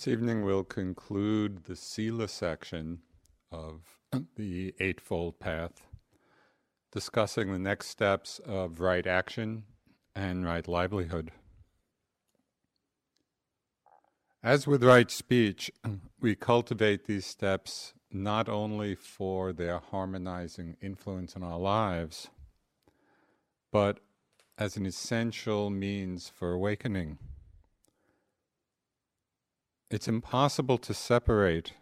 This evening we'll conclude the Sila section of the Eightfold Path, discussing the next steps of right action and right livelihood. As with right speech, we cultivate these steps not only for their harmonizing influence in our lives, but as an essential means for awakening. It's impossible to separate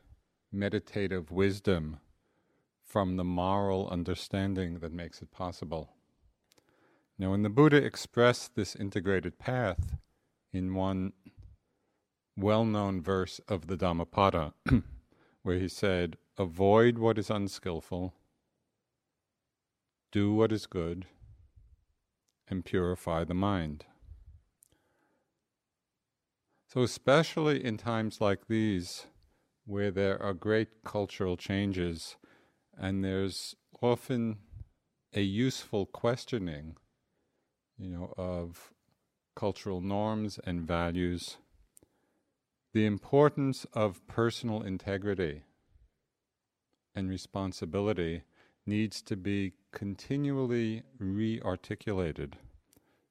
meditative wisdom from the moral understanding that makes it possible. Now, when the Buddha expressed this integrated path in one well known verse of the Dhammapada, where he said, Avoid what is unskillful, do what is good, and purify the mind. So, especially in times like these, where there are great cultural changes and there's often a useful questioning, you know, of cultural norms and values, the importance of personal integrity and responsibility needs to be continually re articulated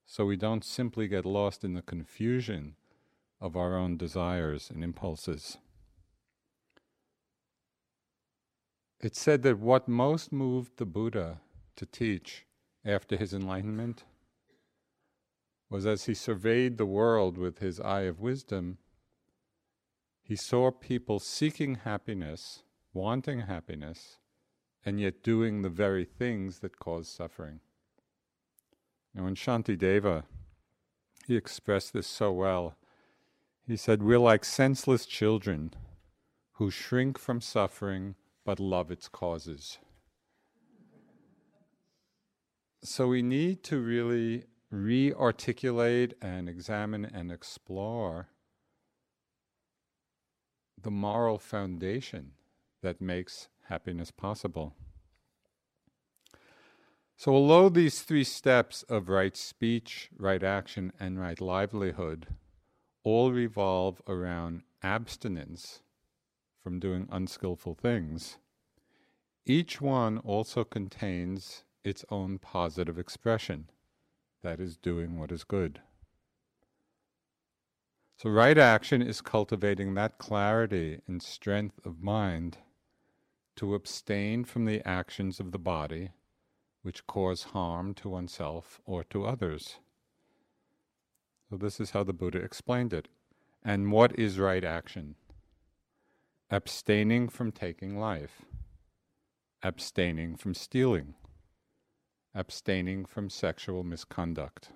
so we don't simply get lost in the confusion of our own desires and impulses. It's said that what most moved the Buddha to teach after his enlightenment was as he surveyed the world with his eye of wisdom, he saw people seeking happiness, wanting happiness, and yet doing the very things that cause suffering. Now, in Shantideva, he expressed this so well he said, We're like senseless children who shrink from suffering but love its causes. So we need to really re articulate and examine and explore the moral foundation that makes happiness possible. So, although these three steps of right speech, right action, and right livelihood all revolve around abstinence from doing unskillful things, each one also contains its own positive expression that is, doing what is good. So, right action is cultivating that clarity and strength of mind to abstain from the actions of the body which cause harm to oneself or to others. So, this is how the Buddha explained it. And what is right action? Abstaining from taking life, abstaining from stealing, abstaining from sexual misconduct.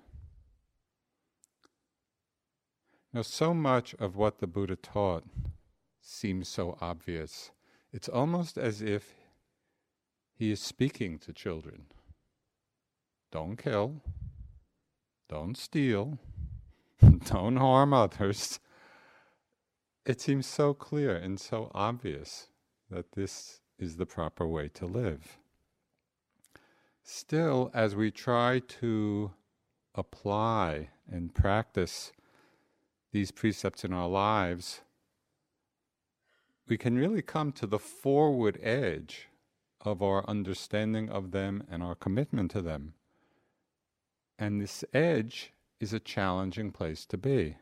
Now, so much of what the Buddha taught seems so obvious. It's almost as if he is speaking to children. Don't kill, don't steal, don't harm others. It seems so clear and so obvious that this is the proper way to live. Still, as we try to apply and practice these precepts in our lives, we can really come to the forward edge of our understanding of them and our commitment to them. And this edge is a challenging place to be.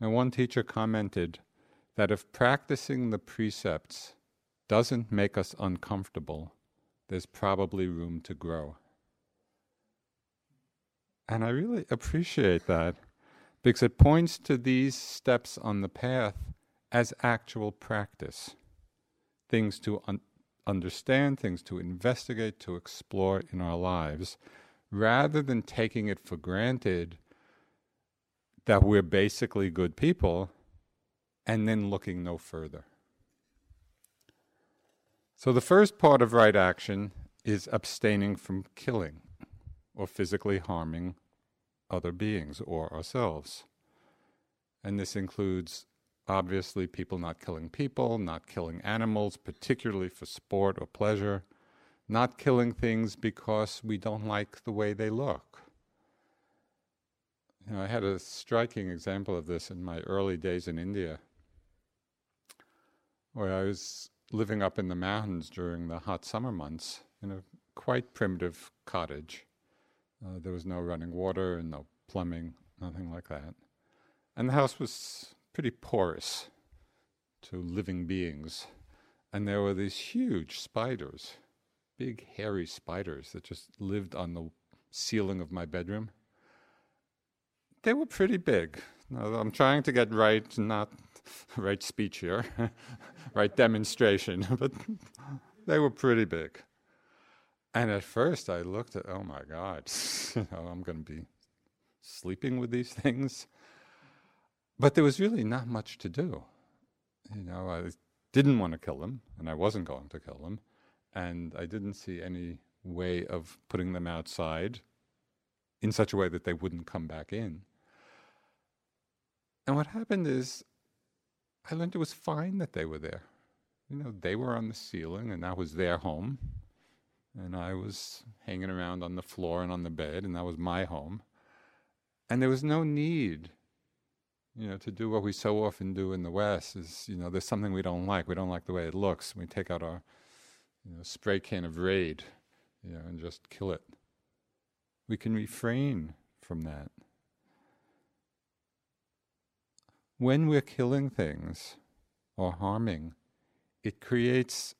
And one teacher commented that if practicing the precepts doesn't make us uncomfortable, there's probably room to grow. And I really appreciate that because it points to these steps on the path as actual practice things to un- understand, things to investigate, to explore in our lives, rather than taking it for granted that we're basically good people and then looking no further. So, the first part of right action is abstaining from killing or physically harming other beings or ourselves. And this includes obviously people not killing people, not killing animals, particularly for sport or pleasure, not killing things because we don't like the way they look. You know, I had a striking example of this in my early days in India, where I was living up in the mountains during the hot summer months in a quite primitive cottage. Uh, there was no running water and no plumbing, nothing like that. And the house was pretty porous to living beings. And there were these huge spiders, big hairy spiders that just lived on the ceiling of my bedroom. They were pretty big. Now, I'm trying to get right, not right speech here, right demonstration, but they were pretty big. And at first I looked at, oh my God, I'm going to be sleeping with these things. But there was really not much to do. You know, I didn't want to kill them, and I wasn't going to kill them, and I didn't see any way of putting them outside in such a way that they wouldn't come back in. And what happened is, I learned it was fine that they were there. You know, they were on the ceiling, and that was their home and I was hanging around on the floor and on the bed, and that was my home. And there was no need, you know, to do what we so often do in the West. Is you know, there's something we don't like. We don't like the way it looks. We take out our, you know, spray can of Raid, you know, and just kill it. We can refrain from that. When we're killing things or harming, it creates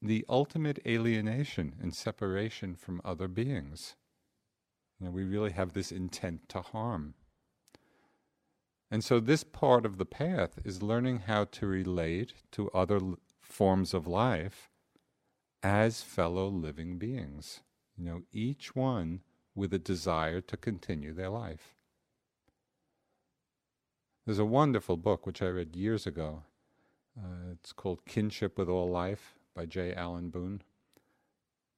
the ultimate alienation and separation from other beings. You know, we really have this intent to harm. And so, this part of the path is learning how to relate to other l- forms of life as fellow living beings. You know, each one with a desire to continue their life. There's a wonderful book which I read years ago. Uh, it's called Kinship with All Life by J. Allen Boone.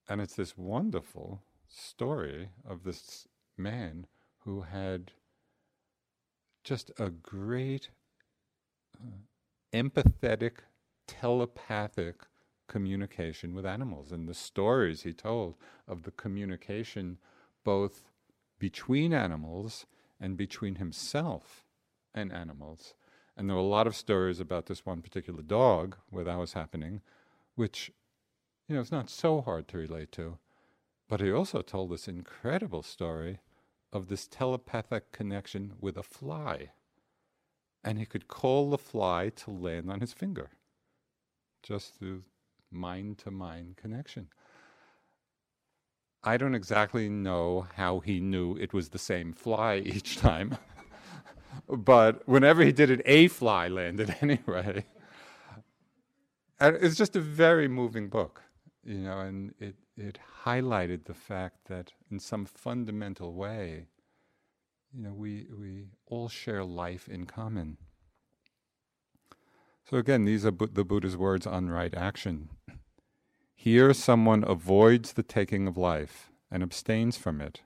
And it's this wonderful story of this man who had just a great uh, empathetic, telepathic communication with animals. And the stories he told of the communication both between animals and between himself and animals. And there were a lot of stories about this one particular dog where that was happening, which, you know, is not so hard to relate to. But he also told this incredible story of this telepathic connection with a fly. And he could call the fly to land on his finger just through mind to mind connection. I don't exactly know how he knew it was the same fly each time, but whenever he did it, a fly landed anyway and it's just a very moving book, you know, and it, it highlighted the fact that in some fundamental way, you know, we, we all share life in common. So again, these are the Buddha's words on right action. Here, someone avoids the taking of life and abstains from it.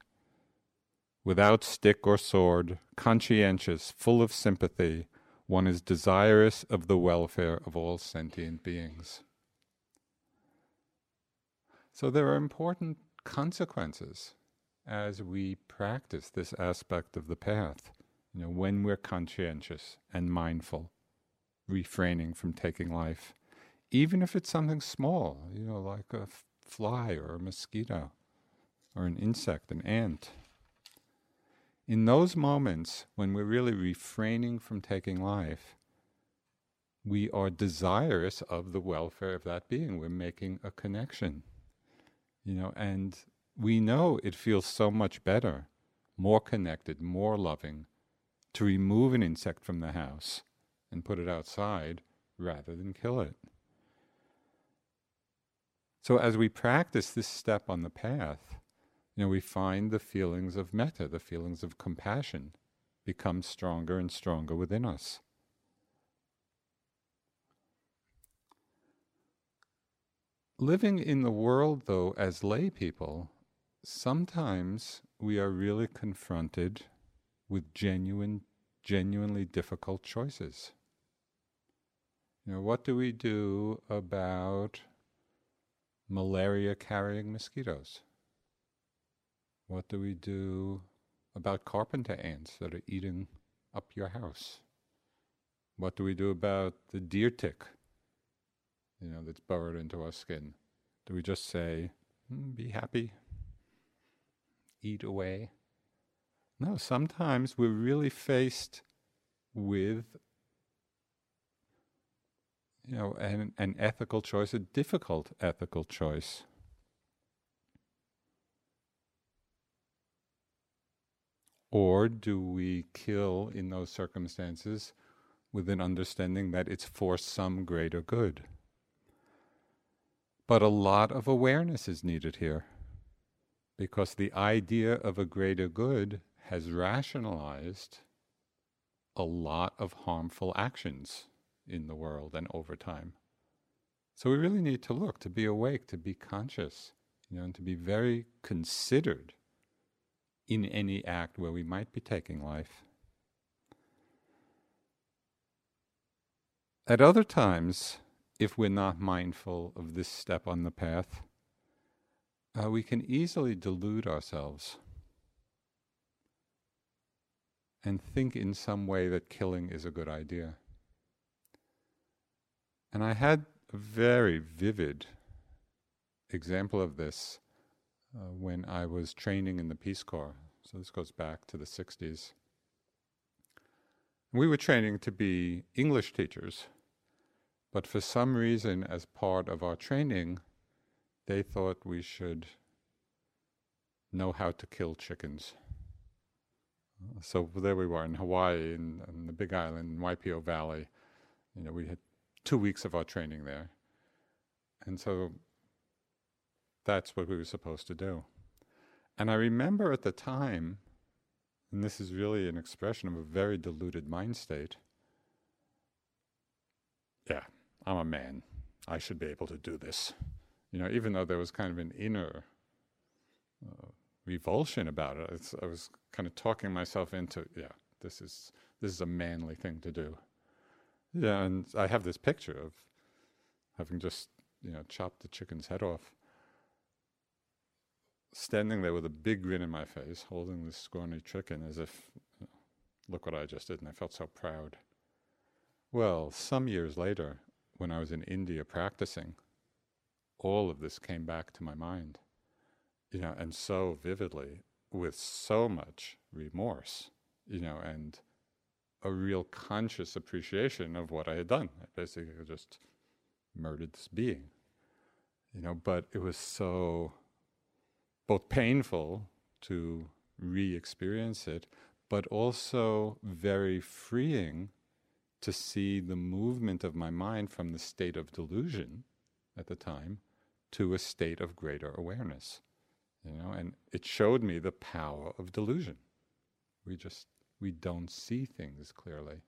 Without stick or sword, conscientious, full of sympathy, one is desirous of the welfare of all sentient beings. So there are important consequences as we practice this aspect of the path. You know, when we're conscientious and mindful, refraining from taking life, even if it's something small, you know, like a fly or a mosquito or an insect, an ant. In those moments when we're really refraining from taking life, we are desirous of the welfare of that being. We're making a connection, you know, and we know it feels so much better, more connected, more loving to remove an insect from the house and put it outside rather than kill it. So, as we practice this step on the path, you know, we find the feelings of metta, the feelings of compassion, become stronger and stronger within us. Living in the world, though, as lay people, sometimes we are really confronted with genuine, genuinely difficult choices. You know, what do we do about malaria carrying mosquitoes? What do we do about carpenter ants that are eating up your house? What do we do about the deer tick, you know, that's burrowed into our skin? Do we just say, mm, be happy, eat away? No, sometimes we're really faced with you know an, an ethical choice, a difficult ethical choice. Or do we kill in those circumstances with an understanding that it's for some greater good? But a lot of awareness is needed here because the idea of a greater good has rationalized a lot of harmful actions in the world and over time. So we really need to look, to be awake, to be conscious, you know, and to be very considered in any act where we might be taking life. At other times, if we're not mindful of this step on the path, uh, we can easily delude ourselves and think in some way that killing is a good idea. And I had a very vivid example of this uh, when I was training in the Peace Corps. So this goes back to the 60s. We were training to be English teachers, but for some reason, as part of our training, they thought we should know how to kill chickens. So there we were in Hawaii, in, in the Big Island, in Waipio Valley. You know, we had two weeks of our training there. And so that's what we were supposed to do. And I remember at the time, and this is really an expression of a very diluted mind state. Yeah, I'm a man. I should be able to do this. You know, even though there was kind of an inner uh, revulsion about it, I was kind of talking myself into, yeah, this is this is a manly thing to do. Yeah, and I have this picture of having just you know chopped the chicken's head off, standing there with a big grin in my face, holding this scrawny chicken as if, look what I just did, and I felt so proud. Well, some years later, when I was in India practicing, all of this came back to my mind, you know, and so vividly, with so much remorse, you know, and a real conscious appreciation of what I had done. I basically just murdered this being, you know, but it was so both painful to re experience it, but also very freeing to see the movement of my mind from the state of delusion at the time to a state of greater awareness. You know, and it showed me the power of delusion. We just we don't see things clearly.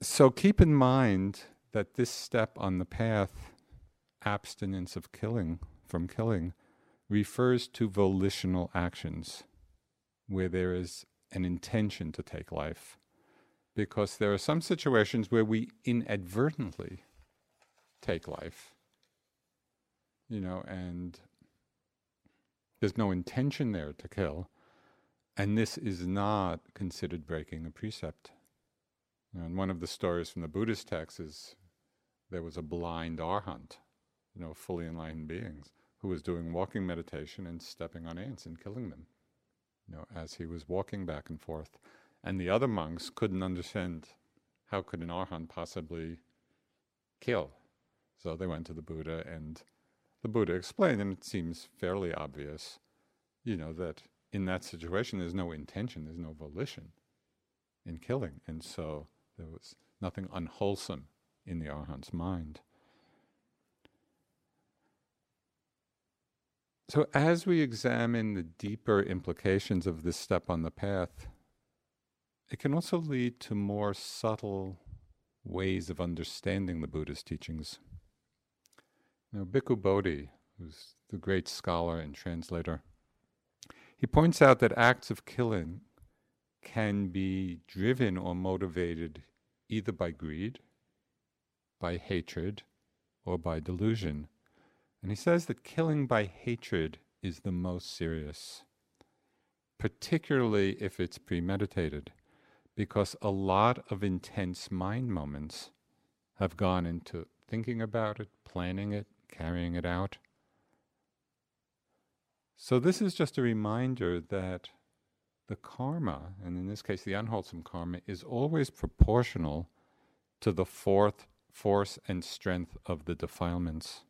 So keep in mind that this step on the path abstinence of killing, from killing, refers to volitional actions where there is an intention to take life. Because there are some situations where we inadvertently take life, you know, and there's no intention there to kill, and this is not considered breaking a precept. And one of the stories from the Buddhist texts is there was a blind arhat, you know, fully enlightened beings, who was doing walking meditation and stepping on ants and killing them, you know, as he was walking back and forth. And the other monks couldn't understand how could an arhat possibly kill. So they went to the Buddha, and the Buddha explained, and it seems fairly obvious, you know, that in that situation there's no intention, there's no volition in killing. And so there was nothing unwholesome in the Arhat's mind. So, as we examine the deeper implications of this step on the path, it can also lead to more subtle ways of understanding the Buddha's teachings. Now, Bhikkhu Bodhi, who's the great scholar and translator, he points out that acts of killing can be driven or motivated either by greed, by hatred, or by delusion. And he says that killing by hatred is the most serious, particularly if it's premeditated, because a lot of intense mind moments have gone into thinking about it, planning it, carrying it out. So, this is just a reminder that the karma, and in this case the unwholesome karma, is always proportional to the fourth force and strength of the defilements.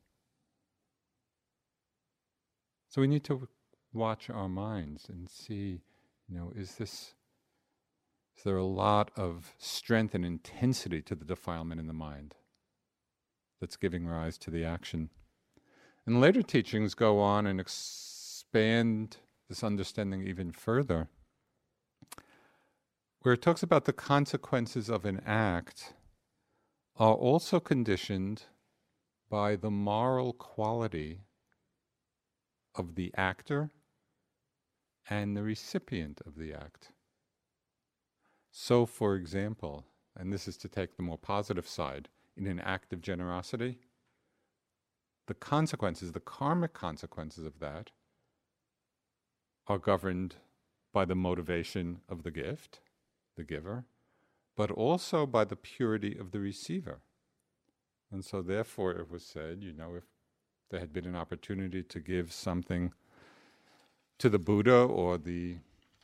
So we need to watch our minds and see, you know, is this is there a lot of strength and intensity to the defilement in the mind that's giving rise to the action? And later teachings go on and expand this understanding even further, where it talks about the consequences of an act are also conditioned by the moral quality of the actor and the recipient of the act. So, for example, and this is to take the more positive side, in an act of generosity, the consequences, the karmic consequences of that, are governed by the motivation of the gift, the giver, but also by the purity of the receiver. And so, therefore, it was said, you know, if there had been an opportunity to give something to the Buddha or the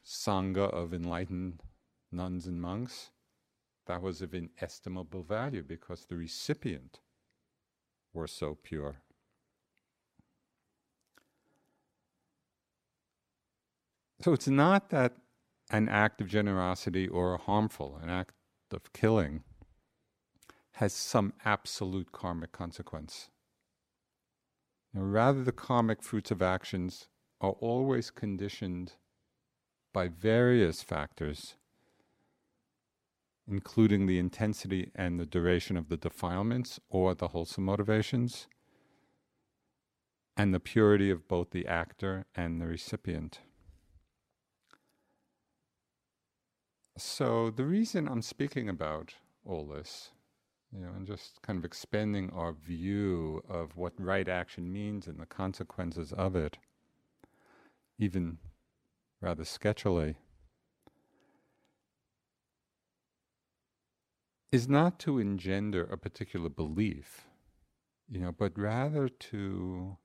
Sangha of enlightened nuns and monks, that was of inestimable value because the recipient were so pure. So it's not that an act of generosity or a harmful, an act of killing, has some absolute karmic consequence. Now, rather, the karmic fruits of actions are always conditioned by various factors, including the intensity and the duration of the defilements or the wholesome motivations, and the purity of both the actor and the recipient. So, the reason I'm speaking about all this you know, and just kind of expanding our view of what right action means and the consequences of it, even rather sketchily, is not to engender a particular belief, you know, but rather to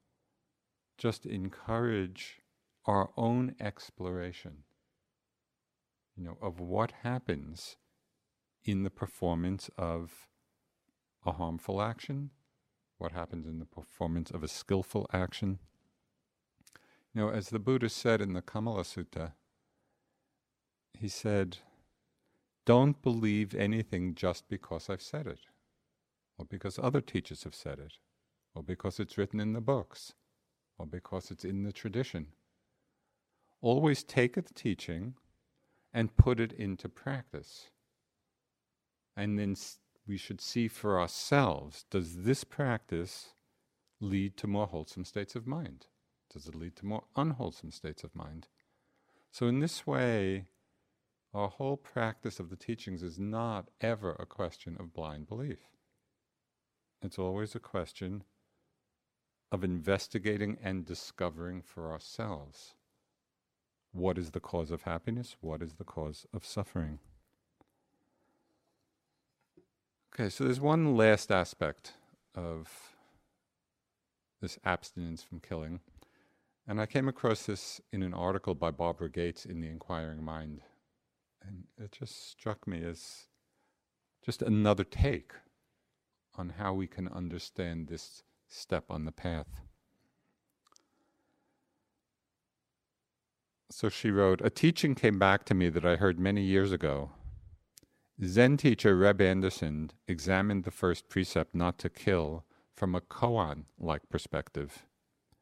just encourage our own exploration, you know, of what happens in the performance of a harmful action, what happens in the performance of a skillful action. You know, as the Buddha said in the Kalama Sutta, he said, Don't believe anything just because I've said it, or because other teachers have said it, or because it's written in the books, or because it's in the tradition. Always take the teaching and put it into practice. And then we should see for ourselves does this practice lead to more wholesome states of mind? Does it lead to more unwholesome states of mind? So, in this way, our whole practice of the teachings is not ever a question of blind belief. It's always a question of investigating and discovering for ourselves what is the cause of happiness, what is the cause of suffering. Okay, so there's one last aspect of this abstinence from killing. And I came across this in an article by Barbara Gates in The Inquiring Mind. And it just struck me as just another take on how we can understand this step on the path. So she wrote A teaching came back to me that I heard many years ago. Zen teacher Reb Anderson examined the first precept not to kill from a koan like perspective.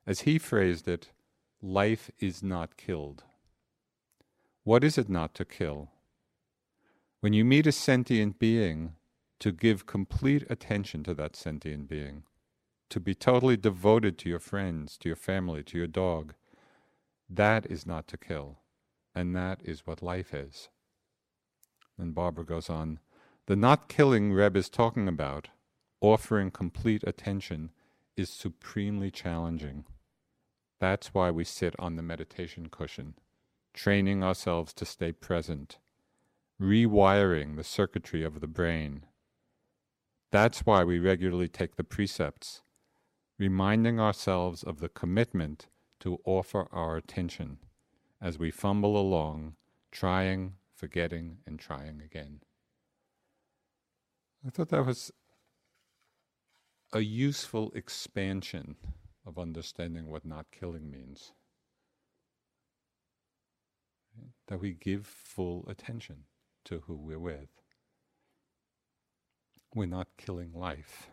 As he phrased it, life is not killed. What is it not to kill? When you meet a sentient being, to give complete attention to that sentient being, to be totally devoted to your friends, to your family, to your dog, that is not to kill, and that is what life is. And Barbara goes on The not killing Reb is talking about, offering complete attention, is supremely challenging. That's why we sit on the meditation cushion, training ourselves to stay present, rewiring the circuitry of the brain. That's why we regularly take the precepts, reminding ourselves of the commitment to offer our attention as we fumble along, trying, forgetting, and trying again. I thought that was a useful expansion of understanding what not killing means. That we give full attention to who we're with. We're not killing life.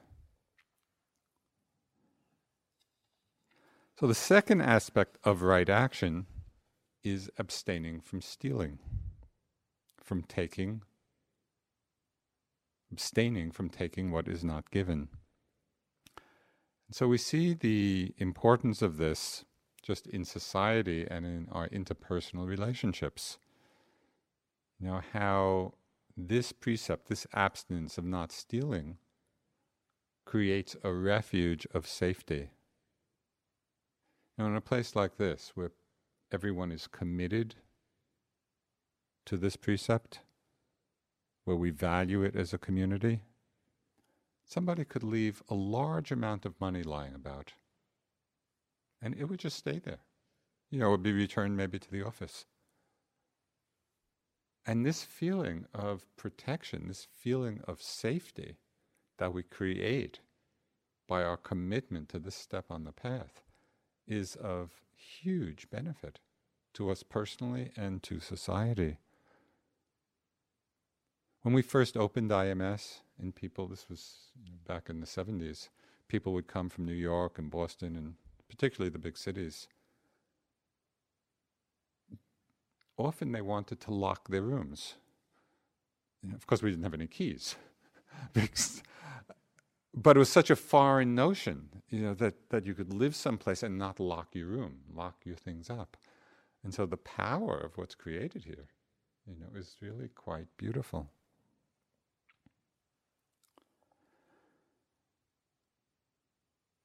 So, the second aspect of right action is abstaining from stealing, from taking, abstaining from taking what is not given. So, we see the importance of this just in society and in our interpersonal relationships. You know, how this precept, this abstinence of not stealing, creates a refuge of safety now, in a place like this, where everyone is committed to this precept, where we value it as a community, somebody could leave a large amount of money lying about, and it would just stay there. You know, it would be returned maybe to the office. And this feeling of protection, this feeling of safety that we create by our commitment to this step on the path, is of huge benefit to us personally and to society. When we first opened IMS, and people, this was back in the 70s, people would come from New York and Boston and particularly the big cities. Often they wanted to lock their rooms. of course, we didn't have any keys. but it was such a foreign notion, you know, that, that you could live someplace and not lock your room, lock your things up. And so the power of what's created here, you know, is really quite beautiful.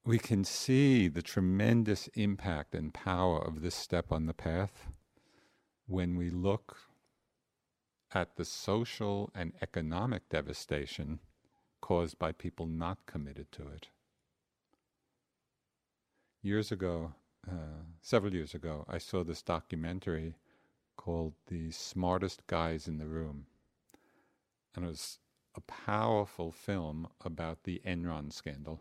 We can see the tremendous impact and power of this step on the path when we look at the social and economic devastation caused by people not committed to it. Years ago, uh, several years ago, I saw this documentary called The Smartest Guys in the Room. And it was a powerful film about the Enron scandal.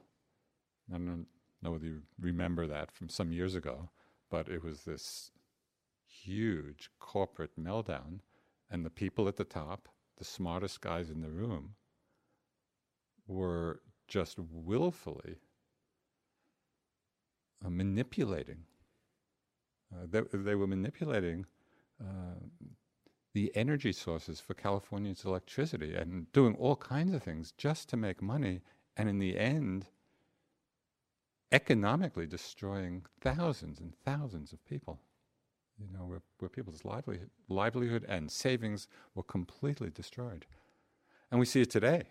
I don't know whether you remember that from some years ago, but it was this huge corporate meltdown, and the people at the top, the smartest guys in the room, were just willfully uh, manipulating. Uh, they, they, were manipulating uh, the energy sources for California's electricity and doing all kinds of things just to make money. And in the end, economically destroying thousands and thousands of people. You know, where, where people's livelihood, livelihood and savings were completely destroyed. And we see it today.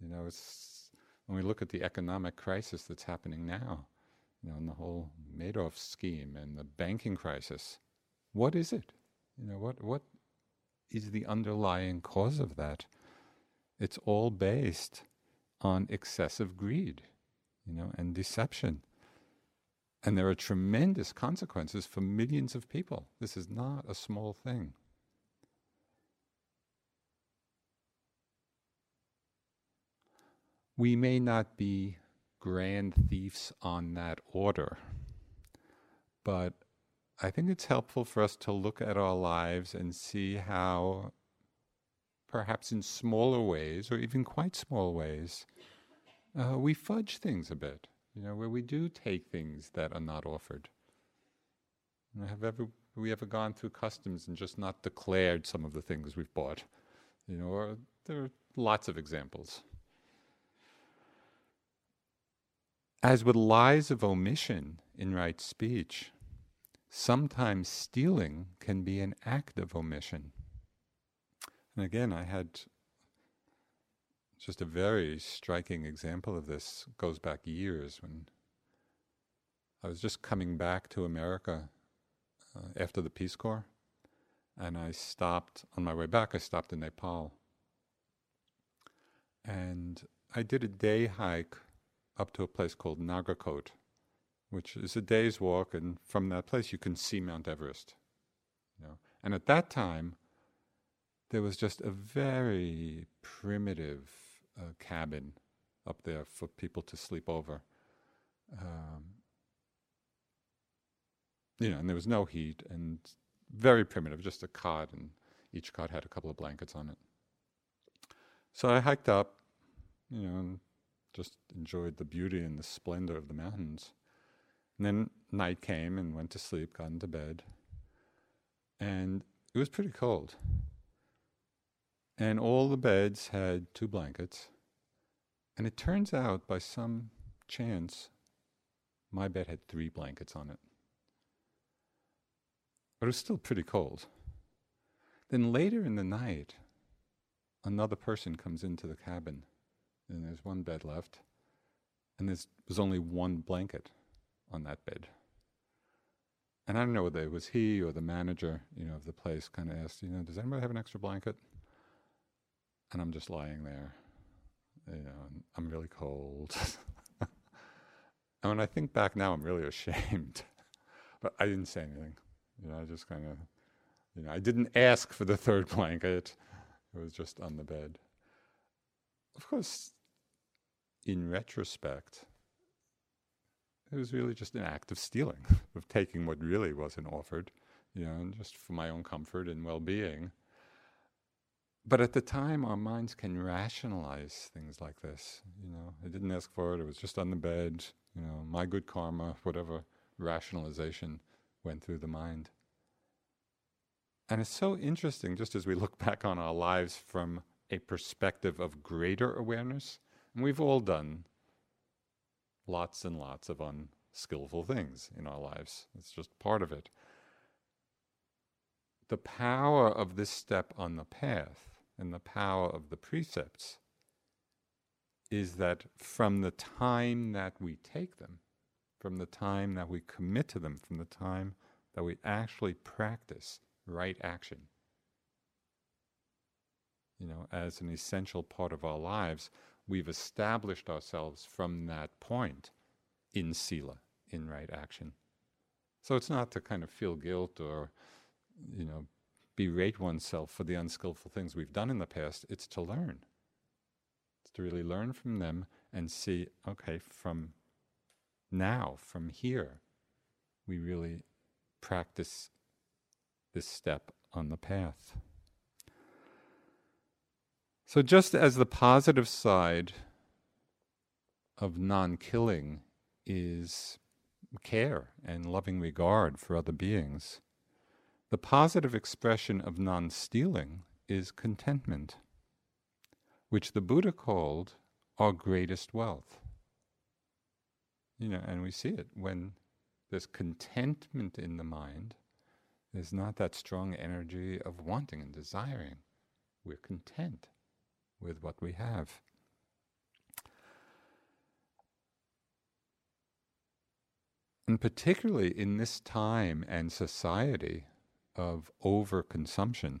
You know, it's when we look at the economic crisis that's happening now, you know, and the whole Madoff scheme and the banking crisis. What is it? You know, what what is the underlying cause of that? It's all based on excessive greed, you know, and deception. And there are tremendous consequences for millions of people. This is not a small thing. We may not be grand thieves on that order, but I think it's helpful for us to look at our lives and see how, perhaps in smaller ways, or even quite small ways, uh, we fudge things a bit. You know, where we do take things that are not offered. have ever we ever gone through customs and just not declared some of the things we've bought? You know, there are lots of examples. As with lies of omission in right speech, sometimes stealing can be an act of omission. And again, I had just a very striking example of this, goes back years when I was just coming back to America uh, after the Peace Corps, and I stopped, on my way back, I stopped in Nepal. And I did a day hike up to a place called Nagarkot, which is a day's walk, and from that place you can see Mount Everest. You know? And at that time, there was just a very primitive uh, cabin up there for people to sleep over. Um, you know, and there was no heat and very primitive, just a cot, and each cot had a couple of blankets on it. So I hiked up, you know, and just enjoyed the beauty and the splendor of the mountains. And then night came and went to sleep, got into bed. And it was pretty cold. And all the beds had two blankets. And it turns out, by some chance, my bed had three blankets on it. But it was still pretty cold. Then later in the night, another person comes into the cabin and there's one bed left, and there was only one blanket on that bed. And I don't know whether it was he or the manager, you know, of the place kind of asked, you know, does anybody have an extra blanket? And I'm just lying there, you know, and I'm really cold. and when I think back now, I'm really ashamed. but I didn't say anything. You know, I just kind of, you know, I didn't ask for the third blanket. It was just on the bed. Of course, in retrospect, it was really just an act of stealing, of taking what really wasn't offered, you know, just for my own comfort and well being. But at the time, our minds can rationalize things like this. You know, I didn't ask for it, it was just on the bed, you know, my good karma, whatever rationalization went through the mind. And it's so interesting, just as we look back on our lives from a perspective of greater awareness, and we've all done lots and lots of unskillful things in our lives. It's just part of it. The power of this step on the path and the power of the precepts is that from the time that we take them, from the time that we commit to them, from the time that we actually practice right action, you know, as an essential part of our lives, we've established ourselves from that point in sila, in right action. So it's not to kind of feel guilt or, you know, berate oneself for the unskillful things we've done in the past. It's to learn. It's to really learn from them and see, okay, from now, from here, we really practice this step on the path. So, just as the positive side of non killing is care and loving regard for other beings, the positive expression of non stealing is contentment, which the Buddha called our greatest wealth. You know, and we see it when there's contentment in the mind, there's not that strong energy of wanting and desiring. We're content with what we have. And particularly in this time and society of overconsumption,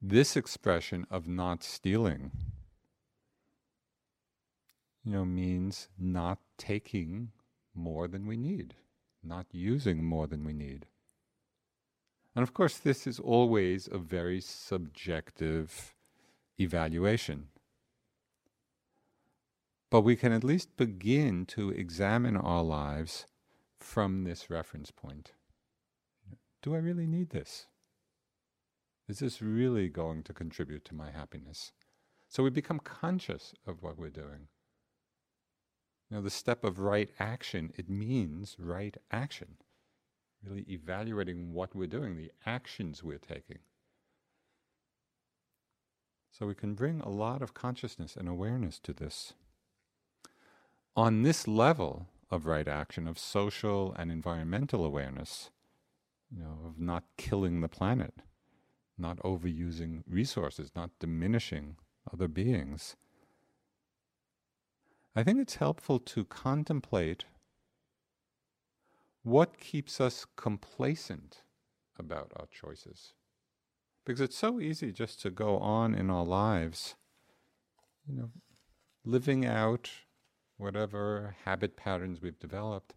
this expression of not stealing, you know, means not taking more than we need, not using more than we need. And of course, this is always a very subjective evaluation. But we can at least begin to examine our lives from this reference point. Do I really need this? Is this really going to contribute to my happiness? So we become conscious of what we're doing. You know, the step of right action, it means right action. Really evaluating what we're doing, the actions we're taking. So we can bring a lot of consciousness and awareness to this. On this level of right action, of social and environmental awareness, you know, of not killing the planet, not overusing resources, not diminishing other beings, I think it's helpful to contemplate what keeps us complacent about our choices. Because it's so easy just to go on in our lives, you know, living out whatever habit patterns we've developed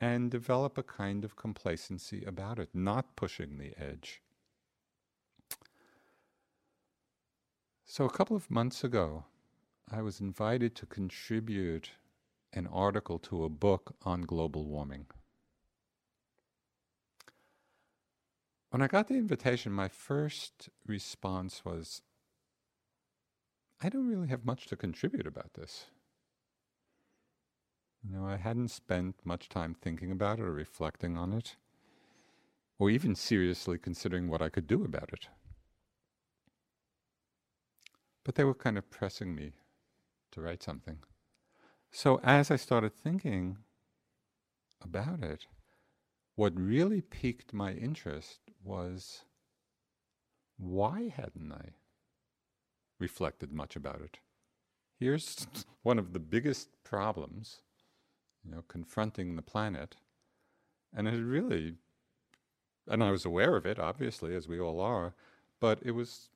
and develop a kind of complacency about it, not pushing the edge. So, a couple of months ago, I was invited to contribute an article to a book on global warming. When I got the invitation, my first response was I don't really have much to contribute about this. You know, I hadn't spent much time thinking about it or reflecting on it, or even seriously considering what I could do about it. But they were kind of pressing me to write something. So as I started thinking about it, what really piqued my interest was why hadn't I reflected much about it? Here's one of the biggest problems, you know, confronting the planet. And it really, and I was aware of it, obviously, as we all are, but it was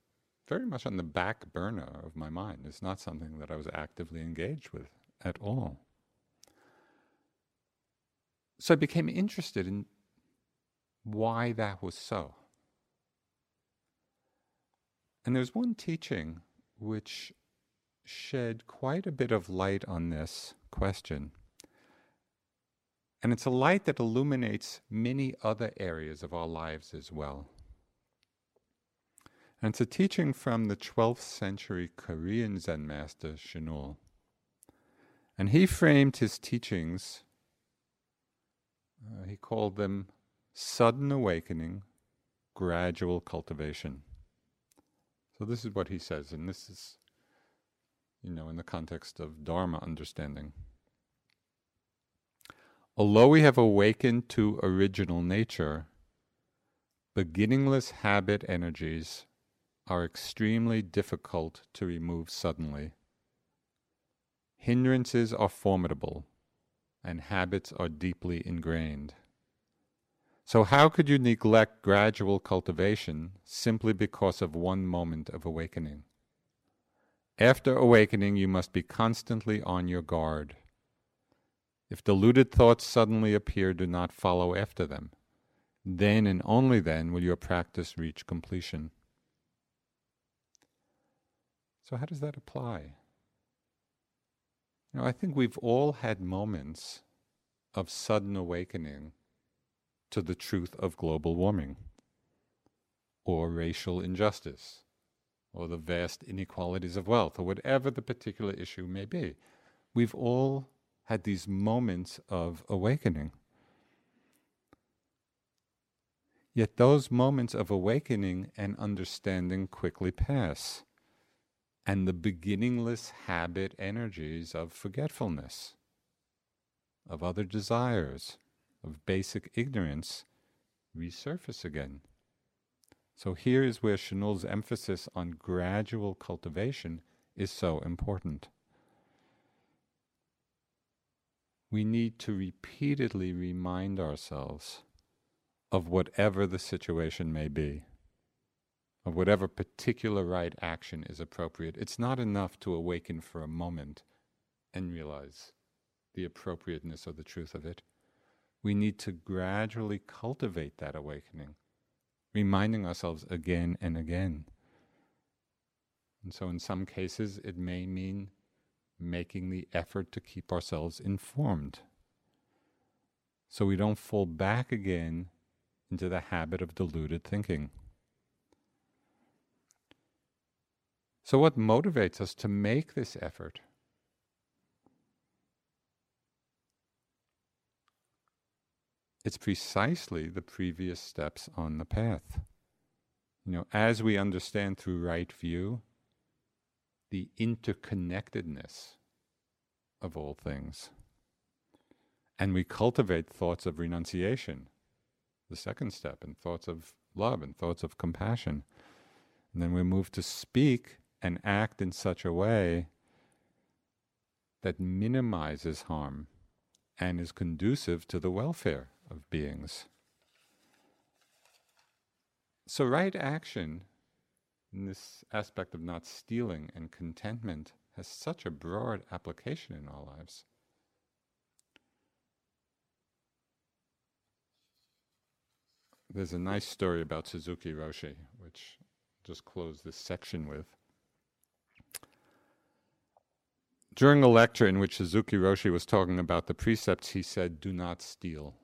very much on the back burner of my mind. It's not something that I was actively engaged with at all. So I became interested in why that was so. And there's one teaching which shed quite a bit of light on this question. And it's a light that illuminates many other areas of our lives as well. And it's a teaching from the 12th century Korean Zen master Chinul. And he framed his teachings, uh, he called them sudden awakening, gradual cultivation. So this is what he says, and this is, you know, in the context of Dharma understanding. Although we have awakened to original nature, beginningless habit energies are extremely difficult to remove suddenly. Hindrances are formidable, and habits are deeply ingrained. So, how could you neglect gradual cultivation simply because of one moment of awakening? After awakening, you must be constantly on your guard. If deluded thoughts suddenly appear, do not follow after them. Then and only then will your practice reach completion. So, how does that apply? You know, I think we've all had moments of sudden awakening to the truth of global warming, or racial injustice, or the vast inequalities of wealth, or whatever the particular issue may be. We've all had these moments of awakening. Yet those moments of awakening and understanding quickly pass, and the beginningless habit energies of forgetfulness of other desires, of basic ignorance resurface again. So here is where Chinul's emphasis on gradual cultivation is so important. We need to repeatedly remind ourselves of whatever the situation may be, of whatever particular right action is appropriate. It's not enough to awaken for a moment and realize the appropriateness or the truth of it. We need to gradually cultivate that awakening, reminding ourselves again and again. And so, in some cases, it may mean making the effort to keep ourselves informed so we don't fall back again into the habit of deluded thinking. So, what motivates us to make this effort? It's precisely the previous steps on the path. You know, as we understand through right view the interconnectedness of all things, and we cultivate thoughts of renunciation, the second step, and thoughts of love and thoughts of compassion. And then we move to speak and act in such a way that minimizes harm and is conducive to the welfare of beings. So, right action in this aspect of not stealing and contentment has such a broad application in our lives. There's a nice story about Suzuki Roshi, which I'll just close this section with. During a lecture in which Suzuki Roshi was talking about the precepts, he said, Do not steal.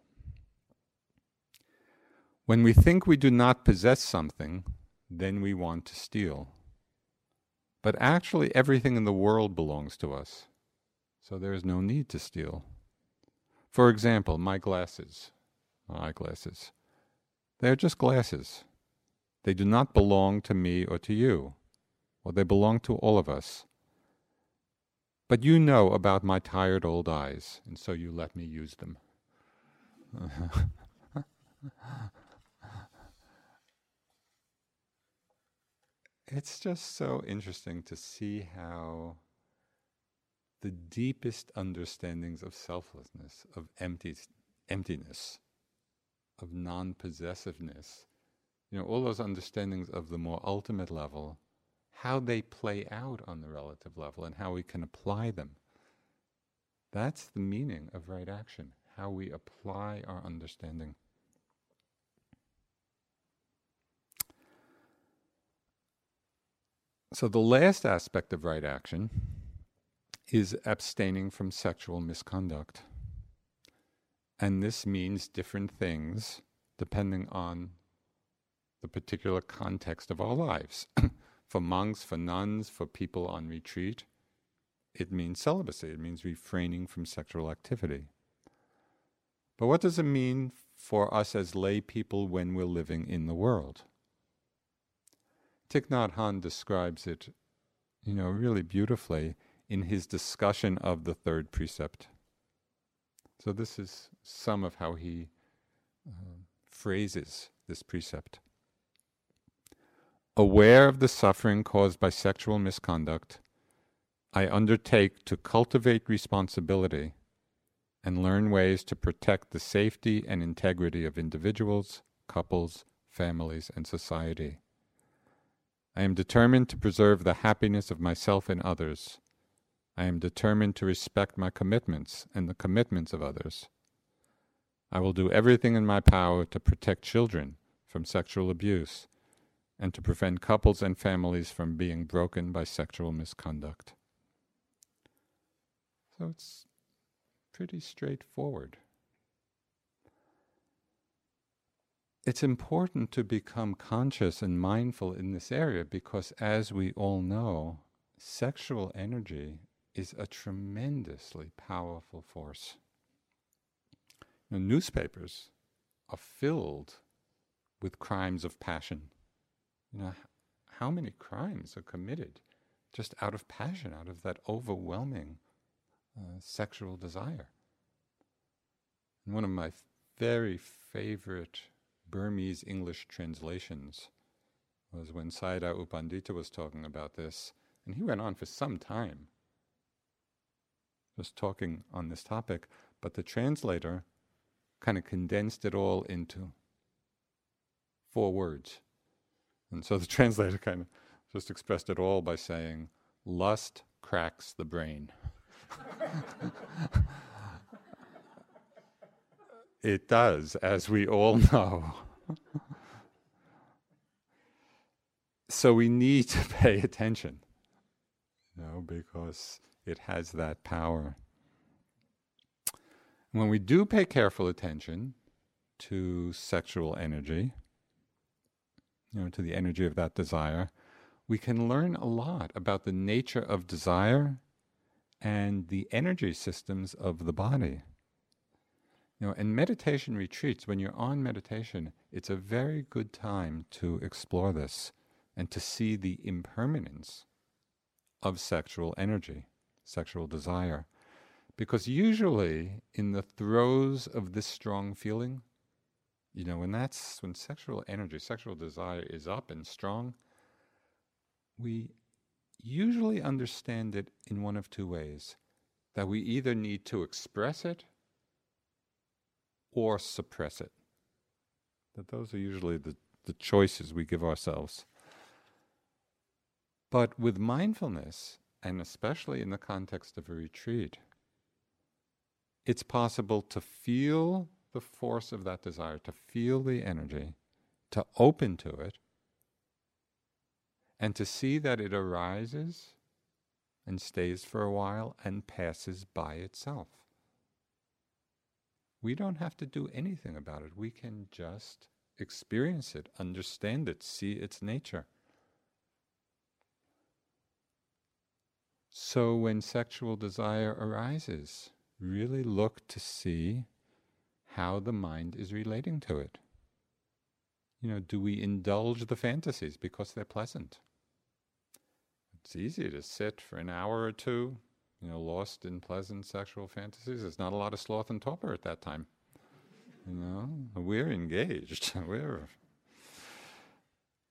When we think we do not possess something, then we want to steal. But actually, everything in the world belongs to us, so there is no need to steal. For example, my glasses, my eyeglasses, they are just glasses. They do not belong to me or to you. Well, they belong to all of us. But you know about my tired old eyes, and so you let me use them. it's just so interesting to see how the deepest understandings of selflessness, of empty, emptiness, of non possessiveness, you know, all those understandings of the more ultimate level, how they play out on the relative level and how we can apply them. That's the meaning of right action, how we apply our understanding. So, the last aspect of right action is abstaining from sexual misconduct. And this means different things depending on the particular context of our lives. for monks, for nuns, for people on retreat, it means celibacy, it means refraining from sexual activity. But what does it mean for us as lay people when we're living in the world? Thich Nhat Hanh describes it, you know, really beautifully in his discussion of the third precept. So this is some of how he uh, phrases this precept. Aware of the suffering caused by sexual misconduct, I undertake to cultivate responsibility and learn ways to protect the safety and integrity of individuals, couples, families, and society. I am determined to preserve the happiness of myself and others. I am determined to respect my commitments and the commitments of others. I will do everything in my power to protect children from sexual abuse and to prevent couples and families from being broken by sexual misconduct. So it's pretty straightforward. It's important to become conscious and mindful in this area because, as we all know, sexual energy is a tremendously powerful force. Newspapers are filled with crimes of passion. You know, how many crimes are committed just out of passion, out of that overwhelming uh, sexual desire? One of my very favorite Burmese English translations was when Sayadaw U Pandita was talking about this, and he went on for some time just talking on this topic, but the translator kind of condensed it all into four words. And so the translator kind of just expressed it all by saying, lust cracks the brain. it does, as we all know. so we need to pay attention, you know, because it has that power. When we do pay careful attention to sexual energy, you know, to the energy of that desire, we can learn a lot about the nature of desire and the energy systems of the body. You know, and meditation retreats, when you're on meditation, it's a very good time to explore this and to see the impermanence of sexual energy, sexual desire. Because usually, in the throes of this strong feeling, you know, when that's when sexual energy, sexual desire is up and strong, we usually understand it in one of two ways that we either need to express it or suppress it. That those are usually the, the choices we give ourselves. But with mindfulness, and especially in the context of a retreat, it's possible to feel the force of that desire, to feel the energy, to open to it, and to see that it arises and stays for a while and passes by itself. We don't have to do anything about it. We can just experience it, understand it, see its nature. So when sexual desire arises, really look to see how the mind is relating to it. You know, do we indulge the fantasies because they're pleasant? It's easy to sit for an hour or two, you know, lost in pleasant sexual fantasies. There's not a lot of sloth and torpor at that time. You know, we're engaged. we're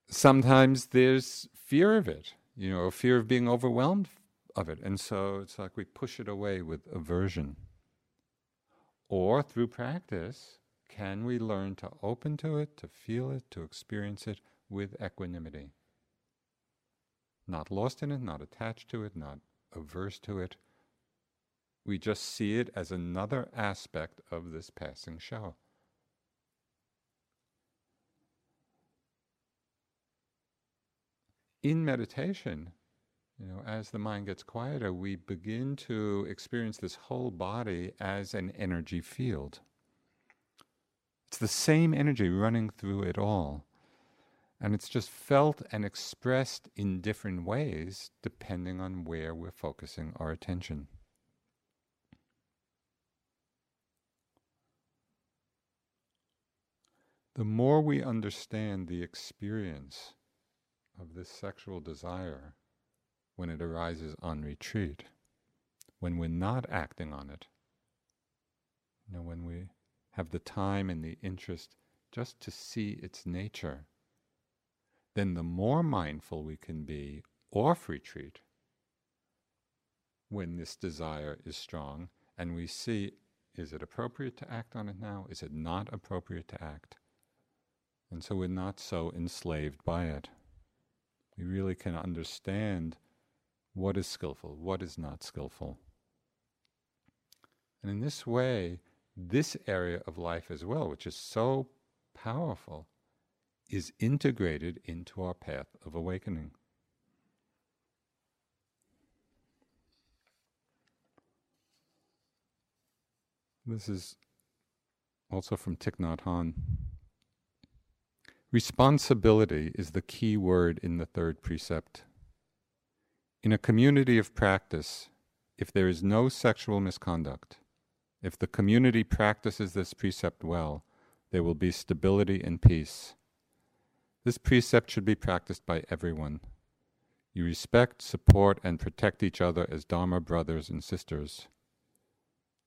sometimes there's fear of it, you know, fear of being overwhelmed of it. And so it's like we push it away with aversion. Or through practice, can we learn to open to it, to feel it, to experience it with equanimity? Not lost in it, not attached to it, not averse to it. We just see it as another aspect of this passing show. In meditation, you know, as the mind gets quieter, we begin to experience this whole body as an energy field. It's the same energy running through it all. And it's just felt and expressed in different ways depending on where we're focusing our attention. The more we understand the experience of this sexual desire, when it arises on retreat, when we're not acting on it. You know, when we have the time and the interest just to see its nature, then the more mindful we can be off retreat when this desire is strong and we see is it appropriate to act on it now? Is it not appropriate to act? And so we're not so enslaved by it. We really can understand what is skillful, what is not skillful. And in this way, this area of life as well, which is so powerful, is integrated into our path of awakening. This is also from Thich Nhat Hanh. Responsibility is the key word in the third precept in a community of practice, if there is no sexual misconduct, if the community practices this precept well, there will be stability and peace. This precept should be practiced by everyone. You respect, support, and protect each other as Dharma brothers and sisters.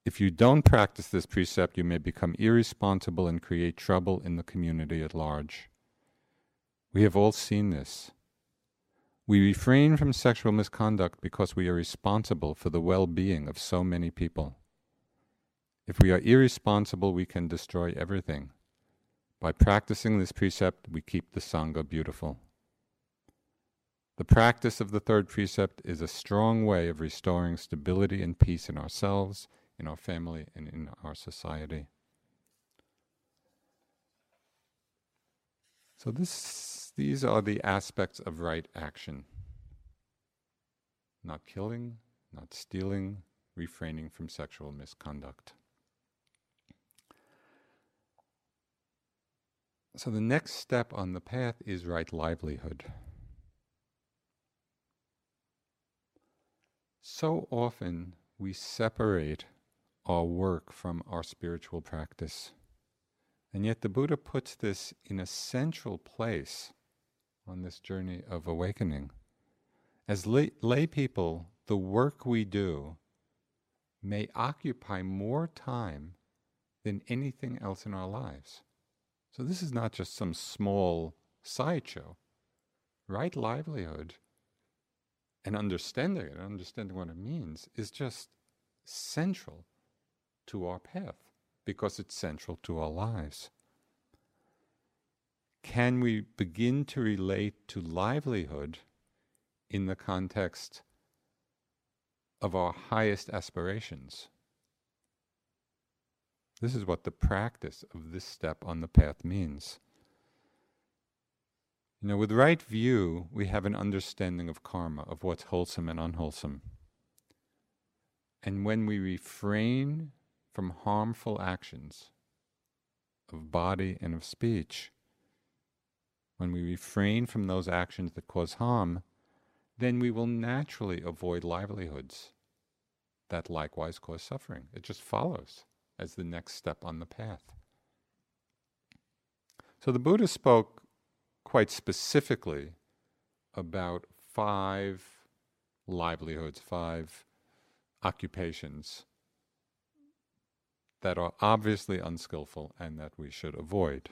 If you don't practice this precept, you may become irresponsible and create trouble in the community at large. We have all seen this. We refrain from sexual misconduct because we are responsible for the well being of so many people. If we are irresponsible, we can destroy everything. By practicing this precept, we keep the Sangha beautiful. The practice of the third precept is a strong way of restoring stability and peace in ourselves in our family, and in our society. So this, these are the aspects of right action. Not killing, not stealing, refraining from sexual misconduct. So the next step on the path is right livelihood. So often we separate our work from our spiritual practice. And yet the Buddha puts this in a central place on this journey of awakening. As lay, lay people, the work we do may occupy more time than anything else in our lives. So this is not just some small sideshow. Right livelihood and understanding it, understanding what it means, is just central to our path because it's central to our lives. Can we begin to relate to livelihood in the context of our highest aspirations? This is what the practice of this step on the path means. You know, with right view, we have an understanding of karma, of what's wholesome and unwholesome. And when we refrain from harmful actions of body and of speech, when we refrain from those actions that cause harm, then we will naturally avoid livelihoods that likewise cause suffering. It just follows as the next step on the path. So the Buddha spoke quite specifically about five livelihoods, five occupations that are obviously unskillful and that we should avoid.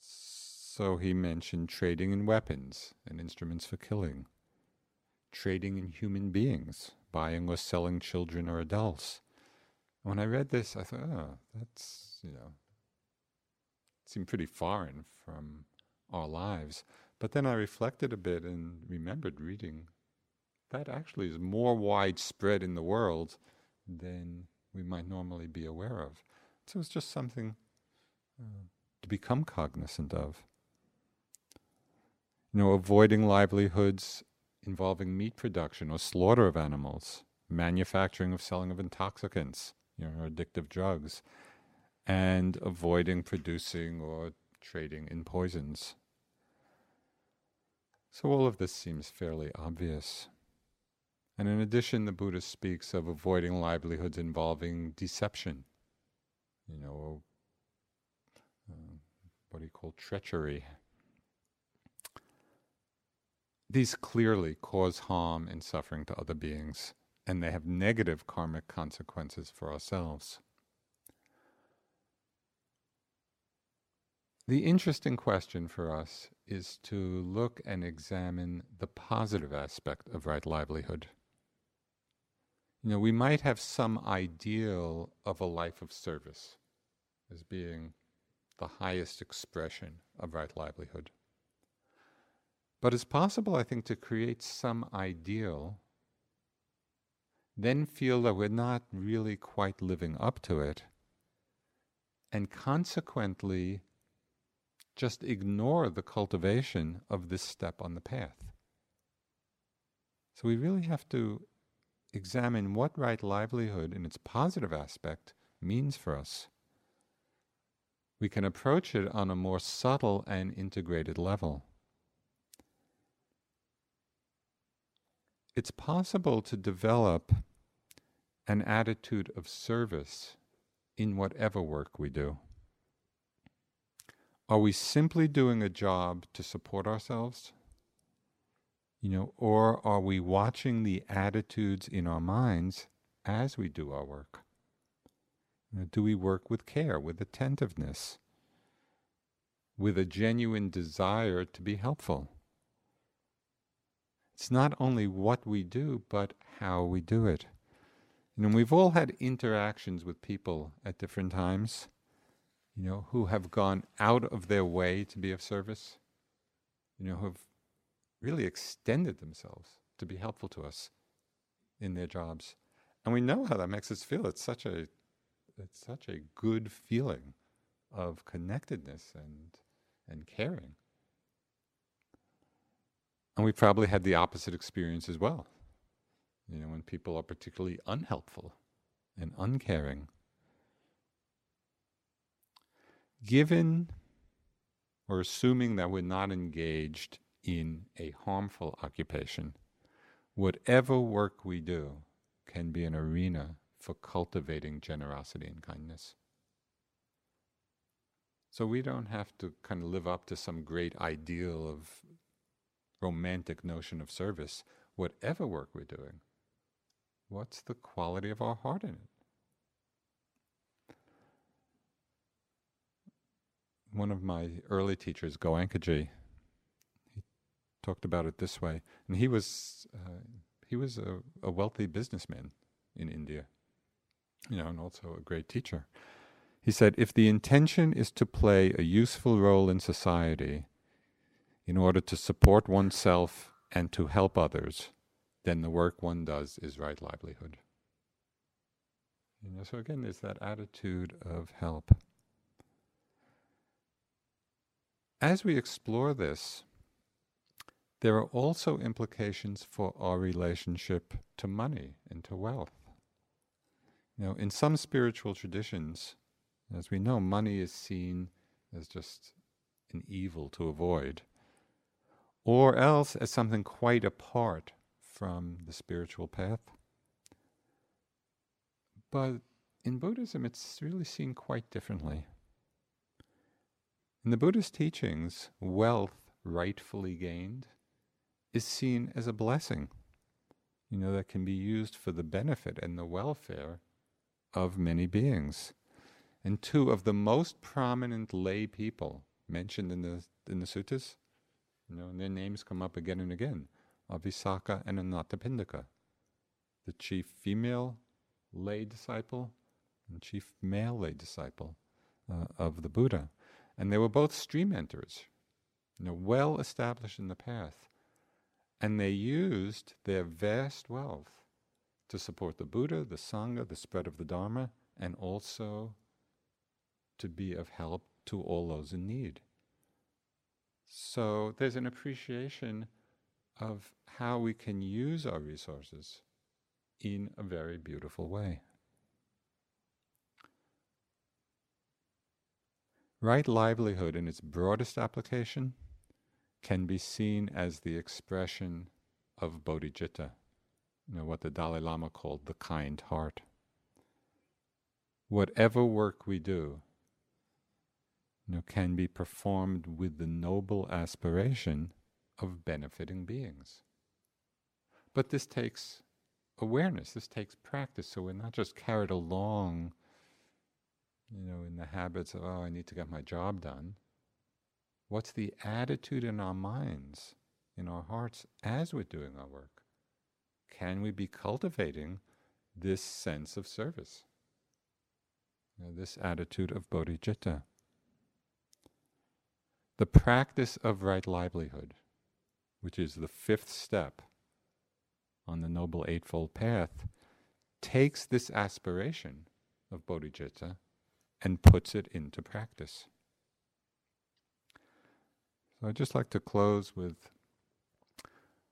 So he mentioned trading in weapons and instruments for killing, trading in human beings, buying or selling children or adults. When I read this, I thought, oh, that's, you know, seemed pretty foreign from our lives. But then I reflected a bit and remembered reading that actually is more widespread in the world than we might normally be aware of. So it's just something uh, to become cognizant of. You know, avoiding livelihoods involving meat production or slaughter of animals, manufacturing of selling of intoxicants, you know, addictive drugs, and avoiding producing or trading in poisons. So all of this seems fairly obvious. And in addition, the Buddha speaks of avoiding livelihoods involving deception, you know, uh, what do you call treachery. These clearly cause harm and suffering to other beings, and they have negative karmic consequences for ourselves. The interesting question for us is to look and examine the positive aspect of right livelihood. You know, we might have some ideal of a life of service as being the highest expression of right livelihood. But it's possible, I think, to create some ideal, then feel that we're not really quite living up to it, and consequently just ignore the cultivation of this step on the path. So we really have to examine what right livelihood in its positive aspect means for us. We can approach it on a more subtle and integrated level. It's possible to develop an attitude of service in whatever work we do. Are we simply doing a job to support ourselves? You know, or are we watching the attitudes in our minds as we do our work? You know, do we work with care, with attentiveness, with a genuine desire to be helpful? It's not only what we do, but how we do it. You know, we've all had interactions with people at different times, you know, who have gone out of their way to be of service, you know, who have really extended themselves to be helpful to us in their jobs. And we know how that makes us feel. It's such a it's such a good feeling of connectedness and and caring. And we've probably had the opposite experience as well. You know, when people are particularly unhelpful and uncaring. Given or assuming that we're not engaged in a harmful occupation, whatever work we do can be an arena for cultivating generosity and kindness. So we don't have to kind of live up to some great ideal of romantic notion of service. Whatever work we're doing, what's the quality of our heart in it? One of my early teachers, Goenkaji, he talked about it this way, and he was uh, he was a, a wealthy businessman in India you know, and also a great teacher. He said, if the intention is to play a useful role in society in order to support oneself and to help others, then the work one does is right livelihood. You know, so again, there's that attitude of help. As we explore this, there are also implications for our relationship to money and to wealth. Know, in some spiritual traditions, as we know, money is seen as just an evil to avoid, or else as something quite apart from the spiritual path. But in Buddhism, it's really seen quite differently. In the Buddhist teachings, wealth rightfully gained is seen as a blessing, you know, that can be used for the benefit and the welfare of many beings. And two of the most prominent lay people mentioned in the in the suttas, you know, and their names come up again and again, are Visakha and Anathapindika, the chief female lay disciple and chief male lay disciple uh, of the Buddha. And they were both stream enterers, you know, well established in the path. And they used their vast wealth to support the Buddha, the Sangha, the spread of the Dharma, and also to be of help to all those in need. So there's an appreciation of how we can use our resources in a very beautiful way. Right livelihood in its broadest application can be seen as the expression of bodhicitta you know, what the Dalai Lama called the kind heart. Whatever work we do, you know, can be performed with the noble aspiration of benefiting beings. But this takes awareness, this takes practice, so we're not just carried along, you know, in the habits of, oh, I need to get my job done. What's the attitude in our minds, in our hearts, as we're doing our work? can we be cultivating this sense of service? You know, this attitude of bodhicitta. The practice of right livelihood, which is the fifth step on the Noble Eightfold Path, takes this aspiration of bodhicitta and puts it into practice. So I'd just like to close with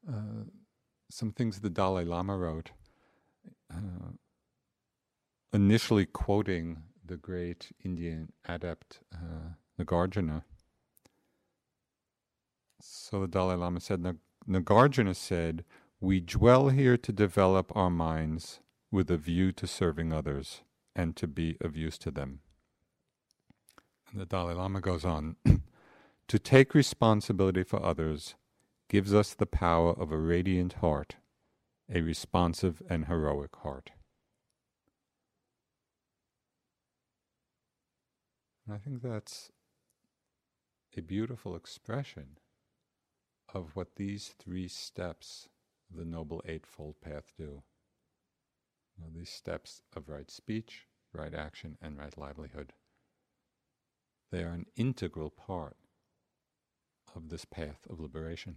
uh, some things the Dalai Lama wrote, uh, initially quoting the great Indian adept uh, Nagarjuna. So the Dalai Lama said, Nagarjuna said, We dwell here to develop our minds with a view to serving others and to be of use to them. And the Dalai Lama goes on To take responsibility for others gives us the power of a radiant heart, a responsive and heroic heart. And I think that's a beautiful expression of what these three steps of the Noble Eightfold Path do. Now, these steps of right speech, right action, and right livelihood. They are an integral part of this path of liberation.